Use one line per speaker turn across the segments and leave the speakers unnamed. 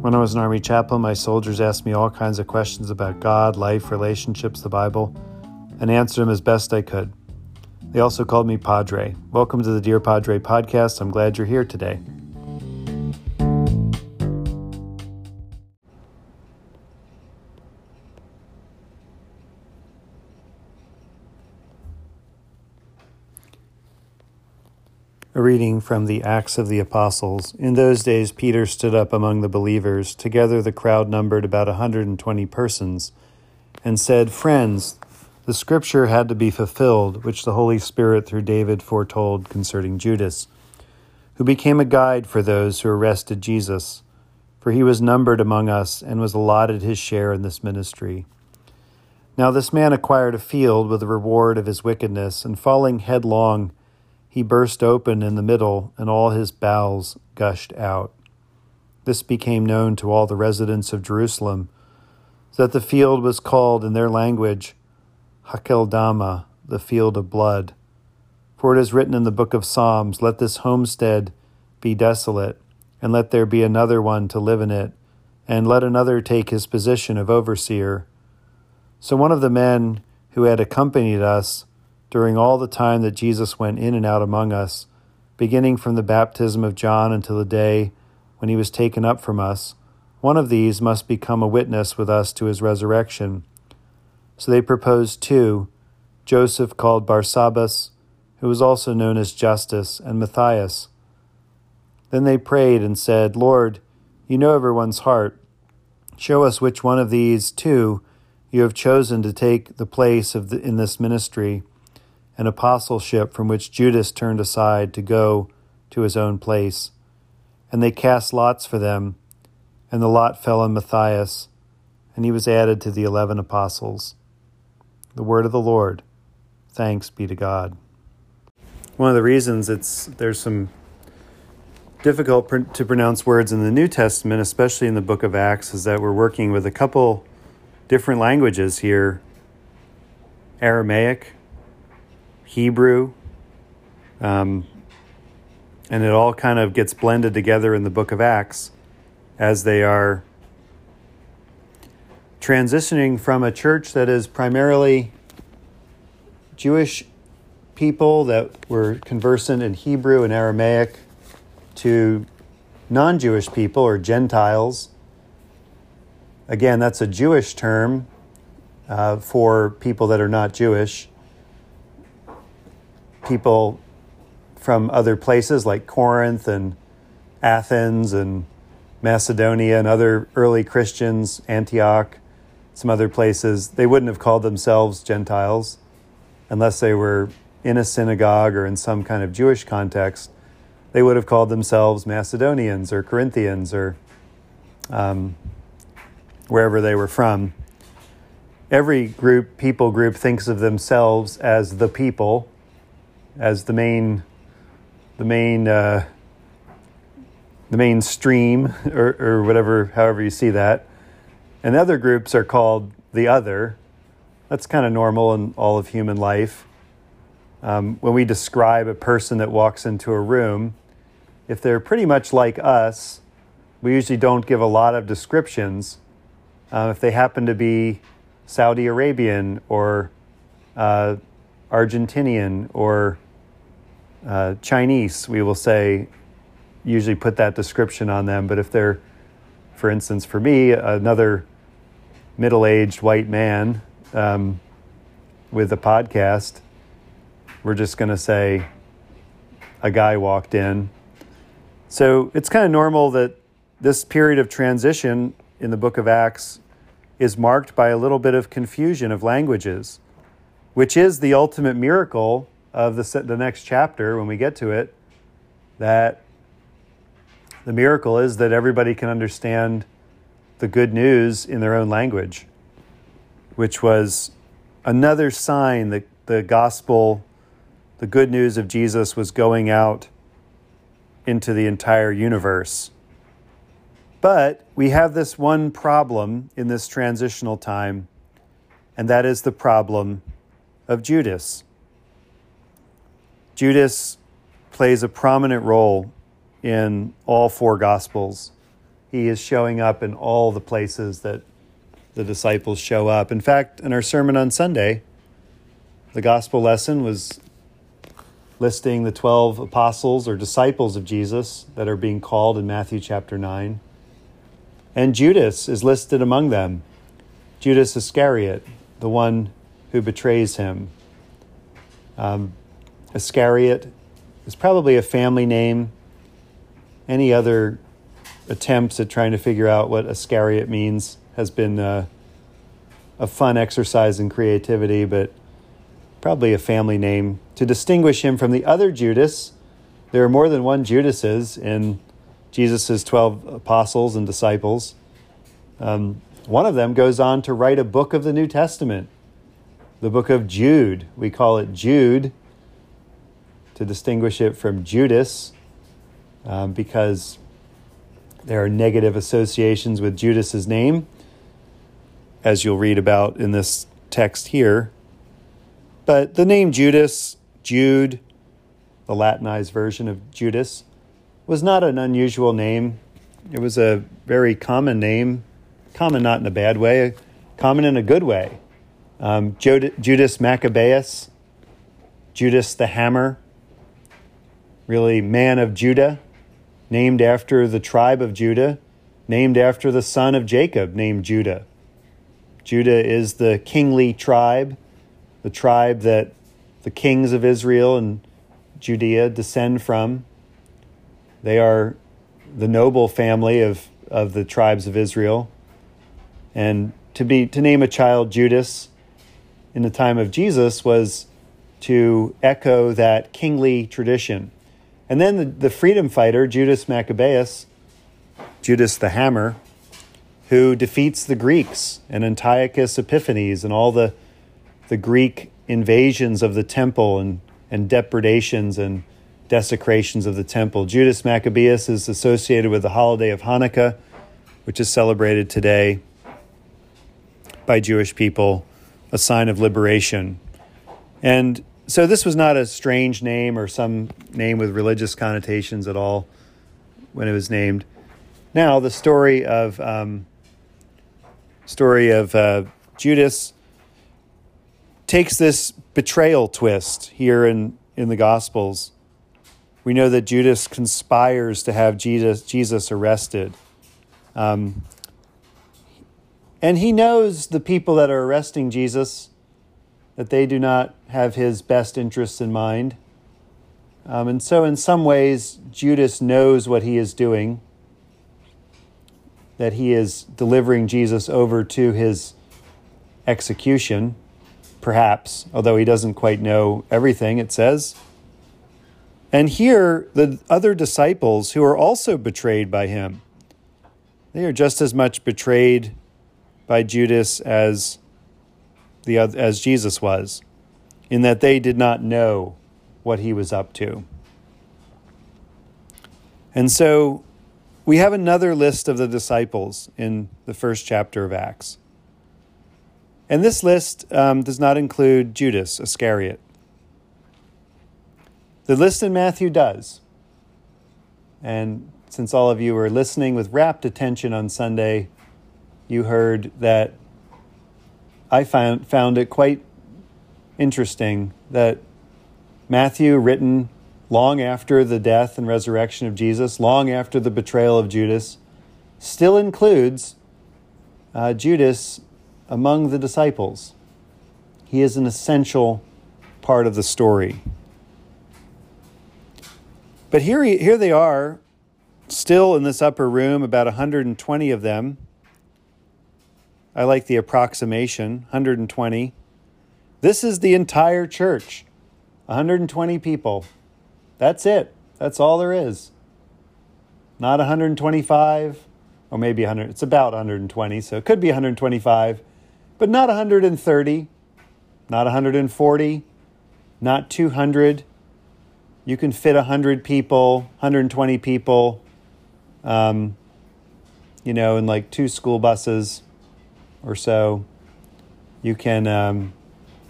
When I was an Army chaplain, my soldiers asked me all kinds of questions about God, life, relationships, the Bible, and answered them as best I could. They also called me Padre. Welcome to the Dear Padre podcast. I'm glad you're here today. A reading from the Acts of the Apostles. In those days, Peter stood up among the believers. Together, the crowd numbered about a 120 persons, and said, Friends, the scripture had to be fulfilled, which the Holy Spirit through David foretold concerning Judas, who became a guide for those who arrested Jesus, for he was numbered among us and was allotted his share in this ministry. Now, this man acquired a field with the reward of his wickedness, and falling headlong, he burst open in the middle, and all his bowels gushed out. This became known to all the residents of Jerusalem, so that the field was called in their language Hakeldama, the field of blood. For it is written in the book of Psalms, Let this homestead be desolate, and let there be another one to live in it, and let another take his position of overseer. So one of the men who had accompanied us, during all the time that Jesus went in and out among us, beginning from the baptism of John until the day when he was taken up from us, one of these must become a witness with us to his resurrection. So they proposed two Joseph called Barsabbas, who was also known as Justus, and Matthias. Then they prayed and said, Lord, you know everyone's heart. Show us which one of these two you have chosen to take the place of the, in this ministry an apostleship from which Judas turned aside to go to his own place. And they cast lots for them, and the lot fell on Matthias, and he was added to the eleven apostles. The word of the Lord. Thanks be to God. One of the reasons it's there's some difficult pr- to pronounce words in the New Testament, especially in the book of Acts, is that we're working with a couple different languages here Aramaic, Hebrew, um, and it all kind of gets blended together in the book of Acts as they are transitioning from a church that is primarily Jewish people that were conversant in Hebrew and Aramaic to non Jewish people or Gentiles. Again, that's a Jewish term uh, for people that are not Jewish people from other places like Corinth and Athens and Macedonia and other early Christians, Antioch, some other places, they wouldn't have called themselves Gentiles unless they were in a synagogue or in some kind of Jewish context. They would have called themselves Macedonians or Corinthians or um, wherever they were from. Every group, people group, thinks of themselves as the people as the main the main uh, the main stream or, or whatever however you see that. And other groups are called the other. That's kind of normal in all of human life. Um, when we describe a person that walks into a room if they're pretty much like us we usually don't give a lot of descriptions. Uh, if they happen to be saudi arabian or uh, argentinian or uh, Chinese, we will say, usually put that description on them. But if they're, for instance, for me, another middle aged white man um, with a podcast, we're just going to say a guy walked in. So it's kind of normal that this period of transition in the book of Acts is marked by a little bit of confusion of languages, which is the ultimate miracle of the, the next chapter when we get to it that the miracle is that everybody can understand the good news in their own language, which was another sign that the gospel, the good news of Jesus, was going out into the entire universe. But we have this one problem in this transitional time, and that is the problem of Judas. Judas plays a prominent role in all four Gospels. he is showing up in all the places that the disciples show up. In fact, in our sermon on Sunday, the gospel lesson was listing the 12 apostles or disciples of Jesus that are being called in Matthew chapter 9. And Judas is listed among them. Judas Iscariot, the one who betrays him. Um, Iscariot is probably a family name. Any other attempts at trying to figure out what Iscariot means has been uh, a fun exercise in creativity, but probably a family name. To distinguish him from the other Judas, there are more than one Judases in Jesus' 12 apostles and disciples. Um, one of them goes on to write a book of the New Testament, the book of Jude. We call it Jude to distinguish it from Judas um, because there are negative associations with Judas's name, as you'll read about in this text here. But the name Judas, Jude, the Latinized version of Judas, was not an unusual name. It was a very common name, common not in a bad way, common in a good way. Um, Judas Maccabeus, Judas the Hammer, really man of Judah, named after the tribe of Judah, named after the son of Jacob, named Judah. Judah is the kingly tribe the tribe that the kings of Israel and Judea descend from. They are the noble family of, of the tribes of Israel. And to be to name a child Judas in the time of Jesus was to echo that kingly tradition. And then the, the freedom fighter, Judas Maccabeus, Judas the Hammer, who defeats the Greeks and Antiochus Epiphanes and all the the Greek invasions of the temple and, and depredations and desecrations of the temple. Judas Maccabeus is associated with the holiday of Hanukkah, which is celebrated today by Jewish people, a sign of liberation. And so this was not a strange name or some name with religious connotations at all when it was named. Now the story of um, story of uh, Judas takes this betrayal twist here in, in the Gospels. We know that Judas conspires to have Jesus, Jesus arrested. Um, and he knows the people that are arresting Jesus, that they do not have his best interests in mind. Um, and so, in some ways, Judas knows what he is doing, that he is delivering Jesus over to his execution perhaps, although he doesn't quite know everything, it says. And here, the other disciples who are also betrayed by him, they are just as much betrayed by Judas as, the, as Jesus was, in that they did not know what he was up to. And so we have another list of the disciples in the first chapter of Acts. And this list um, does not include Judas Iscariot. The list in Matthew does. And since all of you were listening with rapt attention on Sunday, you heard that I found, found it quite interesting that Matthew, written long after the death and resurrection of Jesus, long after the betrayal of Judas, still includes uh, Judas among the disciples. He is an essential part of the story. But here, here they are, still in this upper room, about 120 of them. I like the approximation 120. This is the entire church 120 people. That's it. That's all there is. Not 125 or maybe 100. It's about 120, so it could be 125 but not 130, not 140, not 200. You can fit 100 people, 120 people, um, you know, in like two school buses or so. You can, um,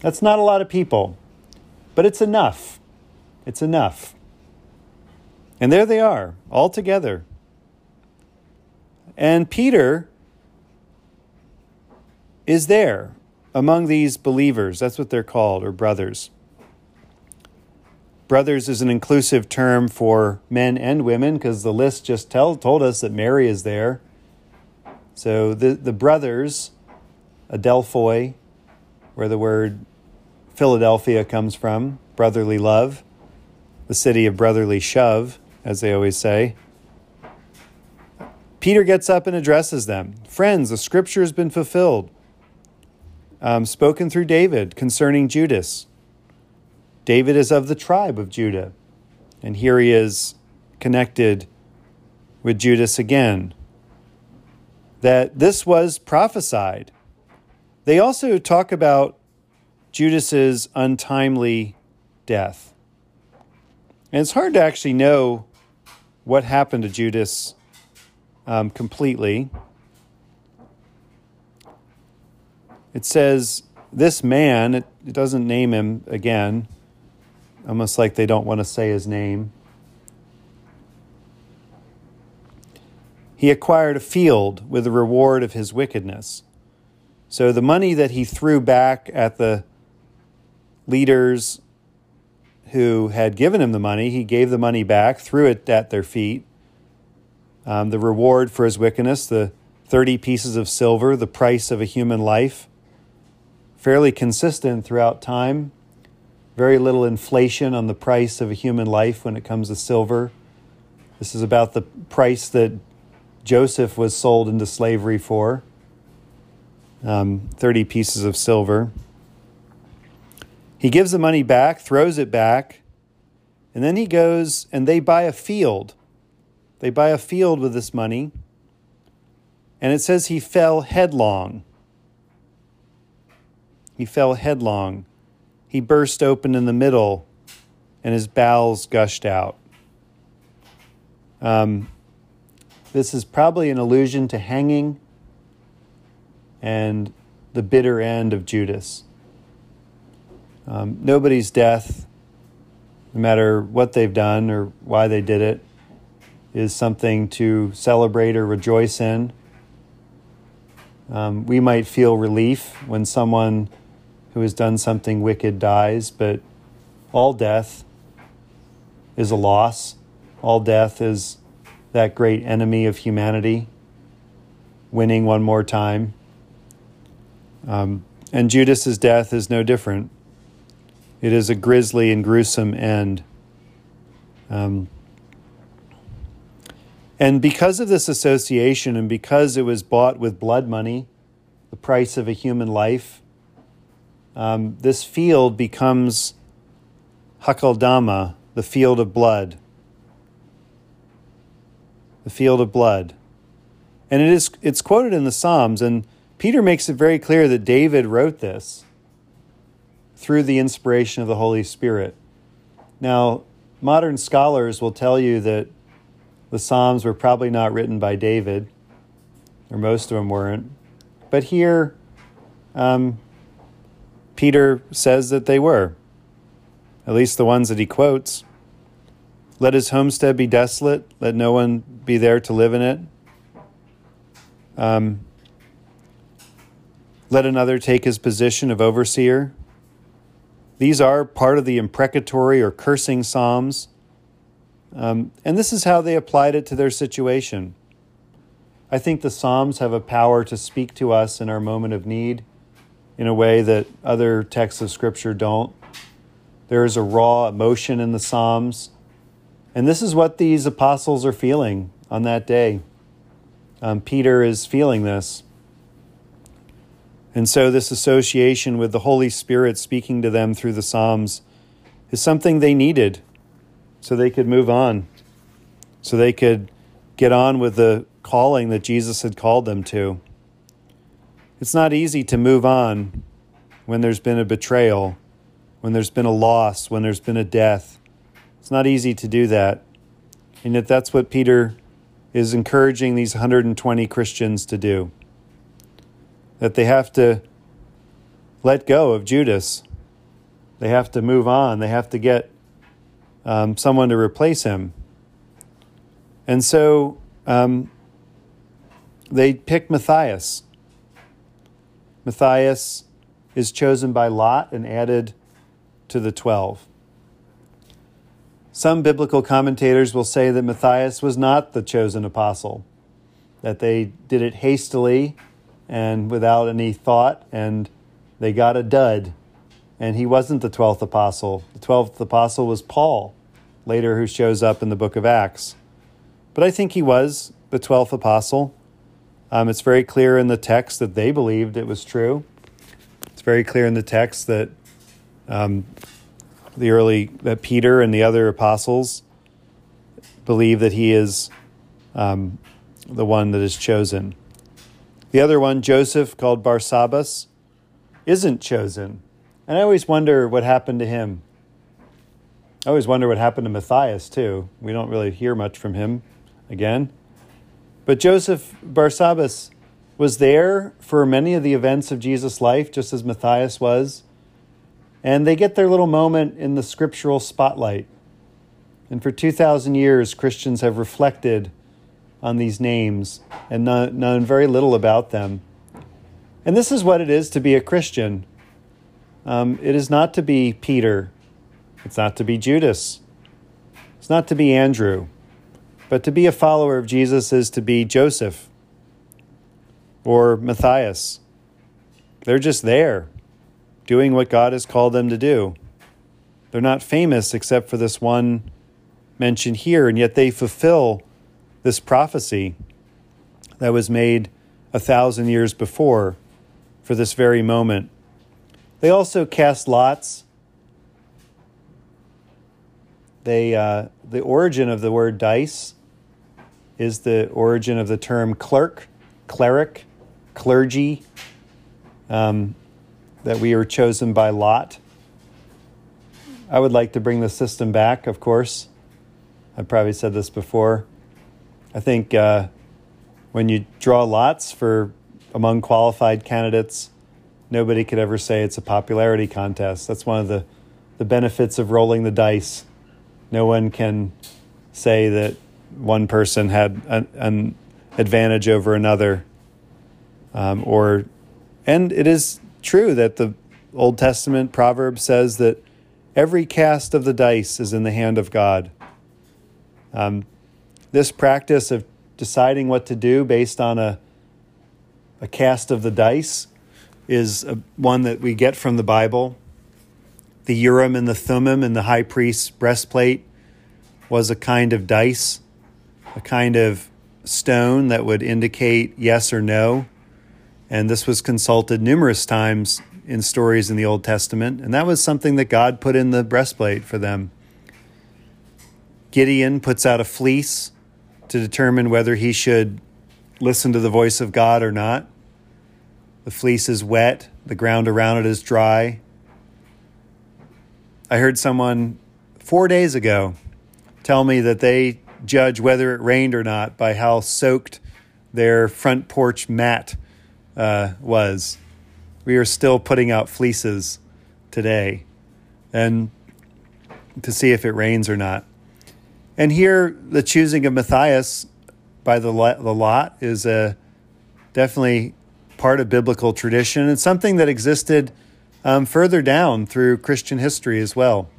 that's not a lot of people, but it's enough. It's enough. And there they are, all together. And Peter is there among these believers. That's what they're called, or brothers. Brothers is an inclusive term for men and women because the list just tell, told us that Mary is there. So the, the brothers, Adelphoi, where the word Philadelphia comes from, brotherly love, the city of brotherly shove, as they always say. Peter gets up and addresses them Friends, the scripture has been fulfilled, um, spoken through David concerning Judas. David is of the tribe of Judah. And here he is connected with Judas again. That this was prophesied. They also talk about Judas's untimely death. And it's hard to actually know what happened to Judas um, completely. It says, This man, it, it doesn't name him again, almost like they don't want to say his name. He acquired a field with the reward of his wickedness. So the money that he threw back at the leaders who had given him the money, he gave the money back, threw it at their feet. Um, the reward for his wickedness, the 30 pieces of silver, the price of a human life, fairly consistent throughout time. Very little inflation on the price of a human life when it comes to silver. This is about the price that Joseph was sold into slavery for um, 30 pieces of silver. He gives the money back, throws it back, and then he goes and they buy a field. They buy a field with this money. And it says he fell headlong. He fell headlong. He burst open in the middle, and his bowels gushed out. Um, this is probably an allusion to hanging and the bitter end of Judas. Um, nobody's death, no matter what they've done or why they did it, is something to celebrate or rejoice in. Um, we might feel relief when someone who has done something wicked dies, but all death is a loss. All death is that great enemy of humanity winning one more time. Um, and Judas's death is no different. It is a grisly and gruesome end. Um, and because of this association and because it was bought with blood money, the price of a human life, um, this field becomes Hakeldama, the field of blood. The field of blood. And it is it's quoted in the Psalms, and Peter makes it very clear that David wrote this through the inspiration of the Holy Spirit. Now, modern scholars will tell you that the Psalms were probably not written by David, or most of them weren't. But here, um, Peter says that they were, at least the ones that he quotes. Let his homestead be desolate, let no one be there to live in it. Um, let another take his position of overseer. These are part of the imprecatory or cursing psalms. Um, and this is how they applied it to their situation. I think the Psalms have a power to speak to us in our moment of need in a way that other texts of Scripture don't. There is a raw emotion in the Psalms. And this is what these apostles are feeling on that day. Um, Peter is feeling this. And so, this association with the Holy Spirit speaking to them through the Psalms is something they needed so they could move on, so they could get on with the calling that Jesus had called them to. It's not easy to move on when there's been a betrayal, when there's been a loss, when there's been a death. It's not easy to do that. And yet, that's what Peter is encouraging these 120 Christians to do that they have to let go of Judas. They have to move on. They have to get um, someone to replace him. And so um, they pick Matthias. Matthias is chosen by Lot and added to the 12. Some biblical commentators will say that Matthias was not the chosen apostle, that they did it hastily and without any thought, and they got a dud. And he wasn't the 12th apostle. The 12th apostle was Paul, later, who shows up in the book of Acts. But I think he was the 12th apostle. Um, it's very clear in the text that they believed it was true. It's very clear in the text that um, the early that Peter and the other apostles believe that he is um, the one that is chosen. The other one, Joseph, called Barsabbas, isn't chosen. And I always wonder what happened to him. I always wonder what happened to Matthias, too. We don't really hear much from him again. But Joseph Barsabbas was there for many of the events of Jesus' life, just as Matthias was. And they get their little moment in the scriptural spotlight. And for 2,000 years, Christians have reflected on these names and known, very little about them. And this is what it is to be a Christian um, it is not to be Peter, it's not to be Judas, it's not to be Andrew, but to be a follower of Jesus is to be Joseph or Matthias. They're just there doing what God has called them to do. They're not famous except for this one mentioned here, and yet they fulfill this prophecy that was made a thousand years before for this very moment. They also cast lots. They, uh, the origin of the word dice is the origin of the term clerk, cleric, clergy. Um, that we are chosen by lot. I would like to bring the system back, of course. I've probably said this before. I think uh, when you draw lots for among qualified candidates, nobody could ever say it's a popularity contest. That's one of the, the benefits of rolling the dice. No one can say that one person had an, an advantage over another. Um, or, and it is true that the Old Testament proverb says that every cast of the dice is in the hand of God. Um, this practice of deciding what to do based on a, a cast of the dice is a, one that we get from the Bible. The Urim and the Thummim and the high priest's breastplate was a kind of dice, a kind of stone that would indicate yes or no. And this was consulted numerous times in stories in the Old Testament. And that was something that God put in the breastplate for them. Gideon puts out a fleece to determine whether he should listen to the voice of God or not. The fleece is wet, the ground around it is dry. I heard someone four days ago tell me that they judge whether it rained or not by how soaked their front porch mat uh, was. We are still putting out fleeces today, and to see if it rains or not. And here, the choosing of Matthias by the the lot is a definitely part of biblical tradition and something that existed um, further down through Christian history as well.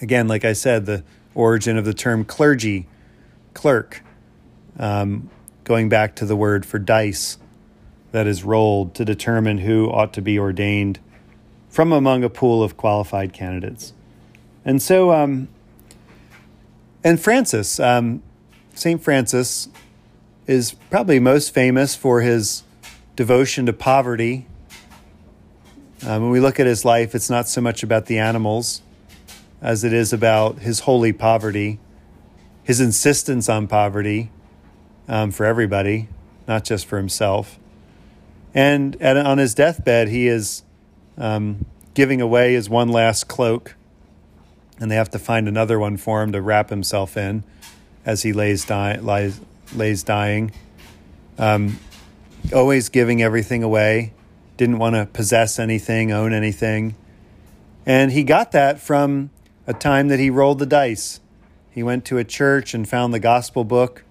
Again, like I said, the origin of the term clergy, clerk, um, going back to the word for dice that is rolled to determine who ought to be ordained from among a pool of qualified candidates. And so, um, and Francis, um, St. Francis, is probably most famous for his devotion to poverty. Um, when we look at his life, it's not so much about the animals as it is about his holy poverty, his insistence on poverty um, for everybody, not just for himself. And at, on his deathbed, he is um, giving away his one last cloak, and they have to find another one for him to wrap himself in as he lays, die, lies, lays dying. Um, always giving everything away, didn't want to possess anything, own anything. And he got that from a time that he rolled the dice. He went to a church and found the gospel book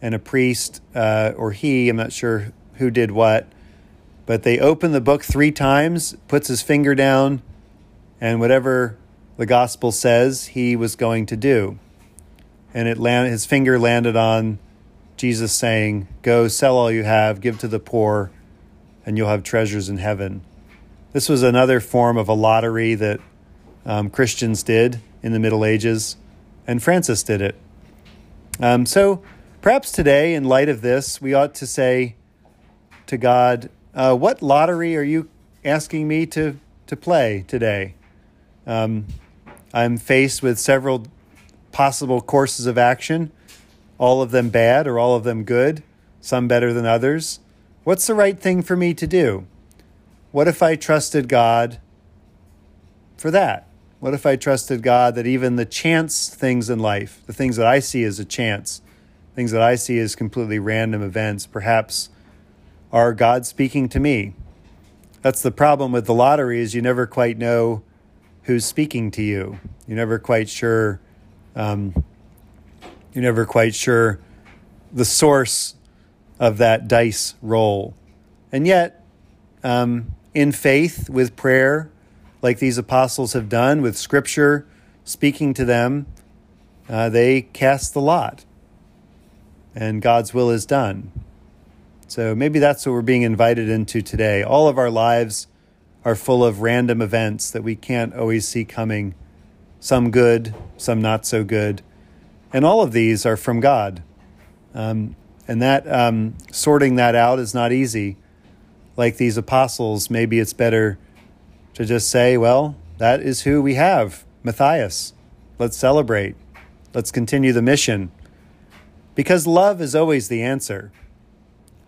and a priest, uh, or he, I'm not sure who did what, but they open the book three times, puts his finger down, and whatever the gospel says, he was going to do. And it land, his finger landed on Jesus saying, Go sell all you have, give to the poor, and you'll have treasures in heaven. This was another form of a lottery that um, Christians did in the Middle Ages, and Francis did it. Um, so perhaps today, in light of this, we ought to say to God, uh, What lottery are you asking me to, to play today? Um, I'm faced with several possible courses of action, all of them bad or all of them good, some better than others. What's the right thing for me to do? What if I trusted God for that? What if I trusted God that even the chance things in life, the things that I see as a chance, things that I see as completely random events, perhaps are God speaking to me? That's the problem with the lottery is you never quite know who's speaking to you. You're never quite sure. Um, you're never quite sure the source of that dice roll, and yet, um, in faith, with prayer, like these apostles have done, with Scripture speaking to them, uh, they cast the lot, and God's will is done. So maybe that's what we're being invited into today. All of our lives are full of random events that we can't always see coming, some good, some not so good. And all of these are from God. Um, and that um, sorting that out is not easy. Like these apostles, maybe it's better to just say, well, that is who we have, Matthias. Let's celebrate. Let's continue the mission. Because love is always the answer.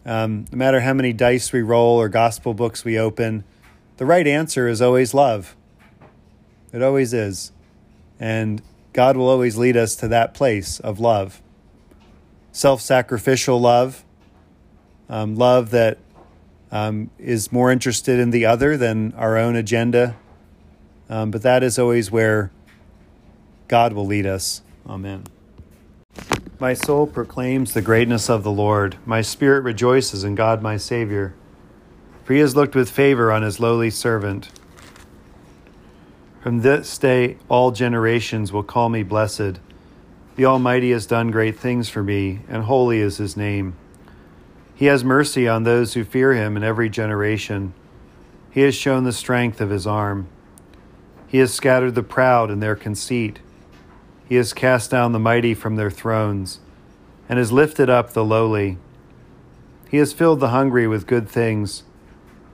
Um, no matter how many dice we roll or gospel books we open, the right answer is always love. It always is. And God will always lead us to that place of love self sacrificial love, um, love that um, is more interested in the other than our own agenda. Um, but that is always where God will lead us. Amen. My soul proclaims the greatness of the Lord. My spirit rejoices in God my Savior for he has looked with favor on his lowly servant. From this day, all generations will call me blessed. The Almighty has done great things for me, and holy is his name. He has mercy on those who fear him in every generation. He has shown the strength of his arm. He has scattered the proud in their conceit. He has cast down the mighty from their thrones, and has lifted up the lowly. He has filled the hungry with good things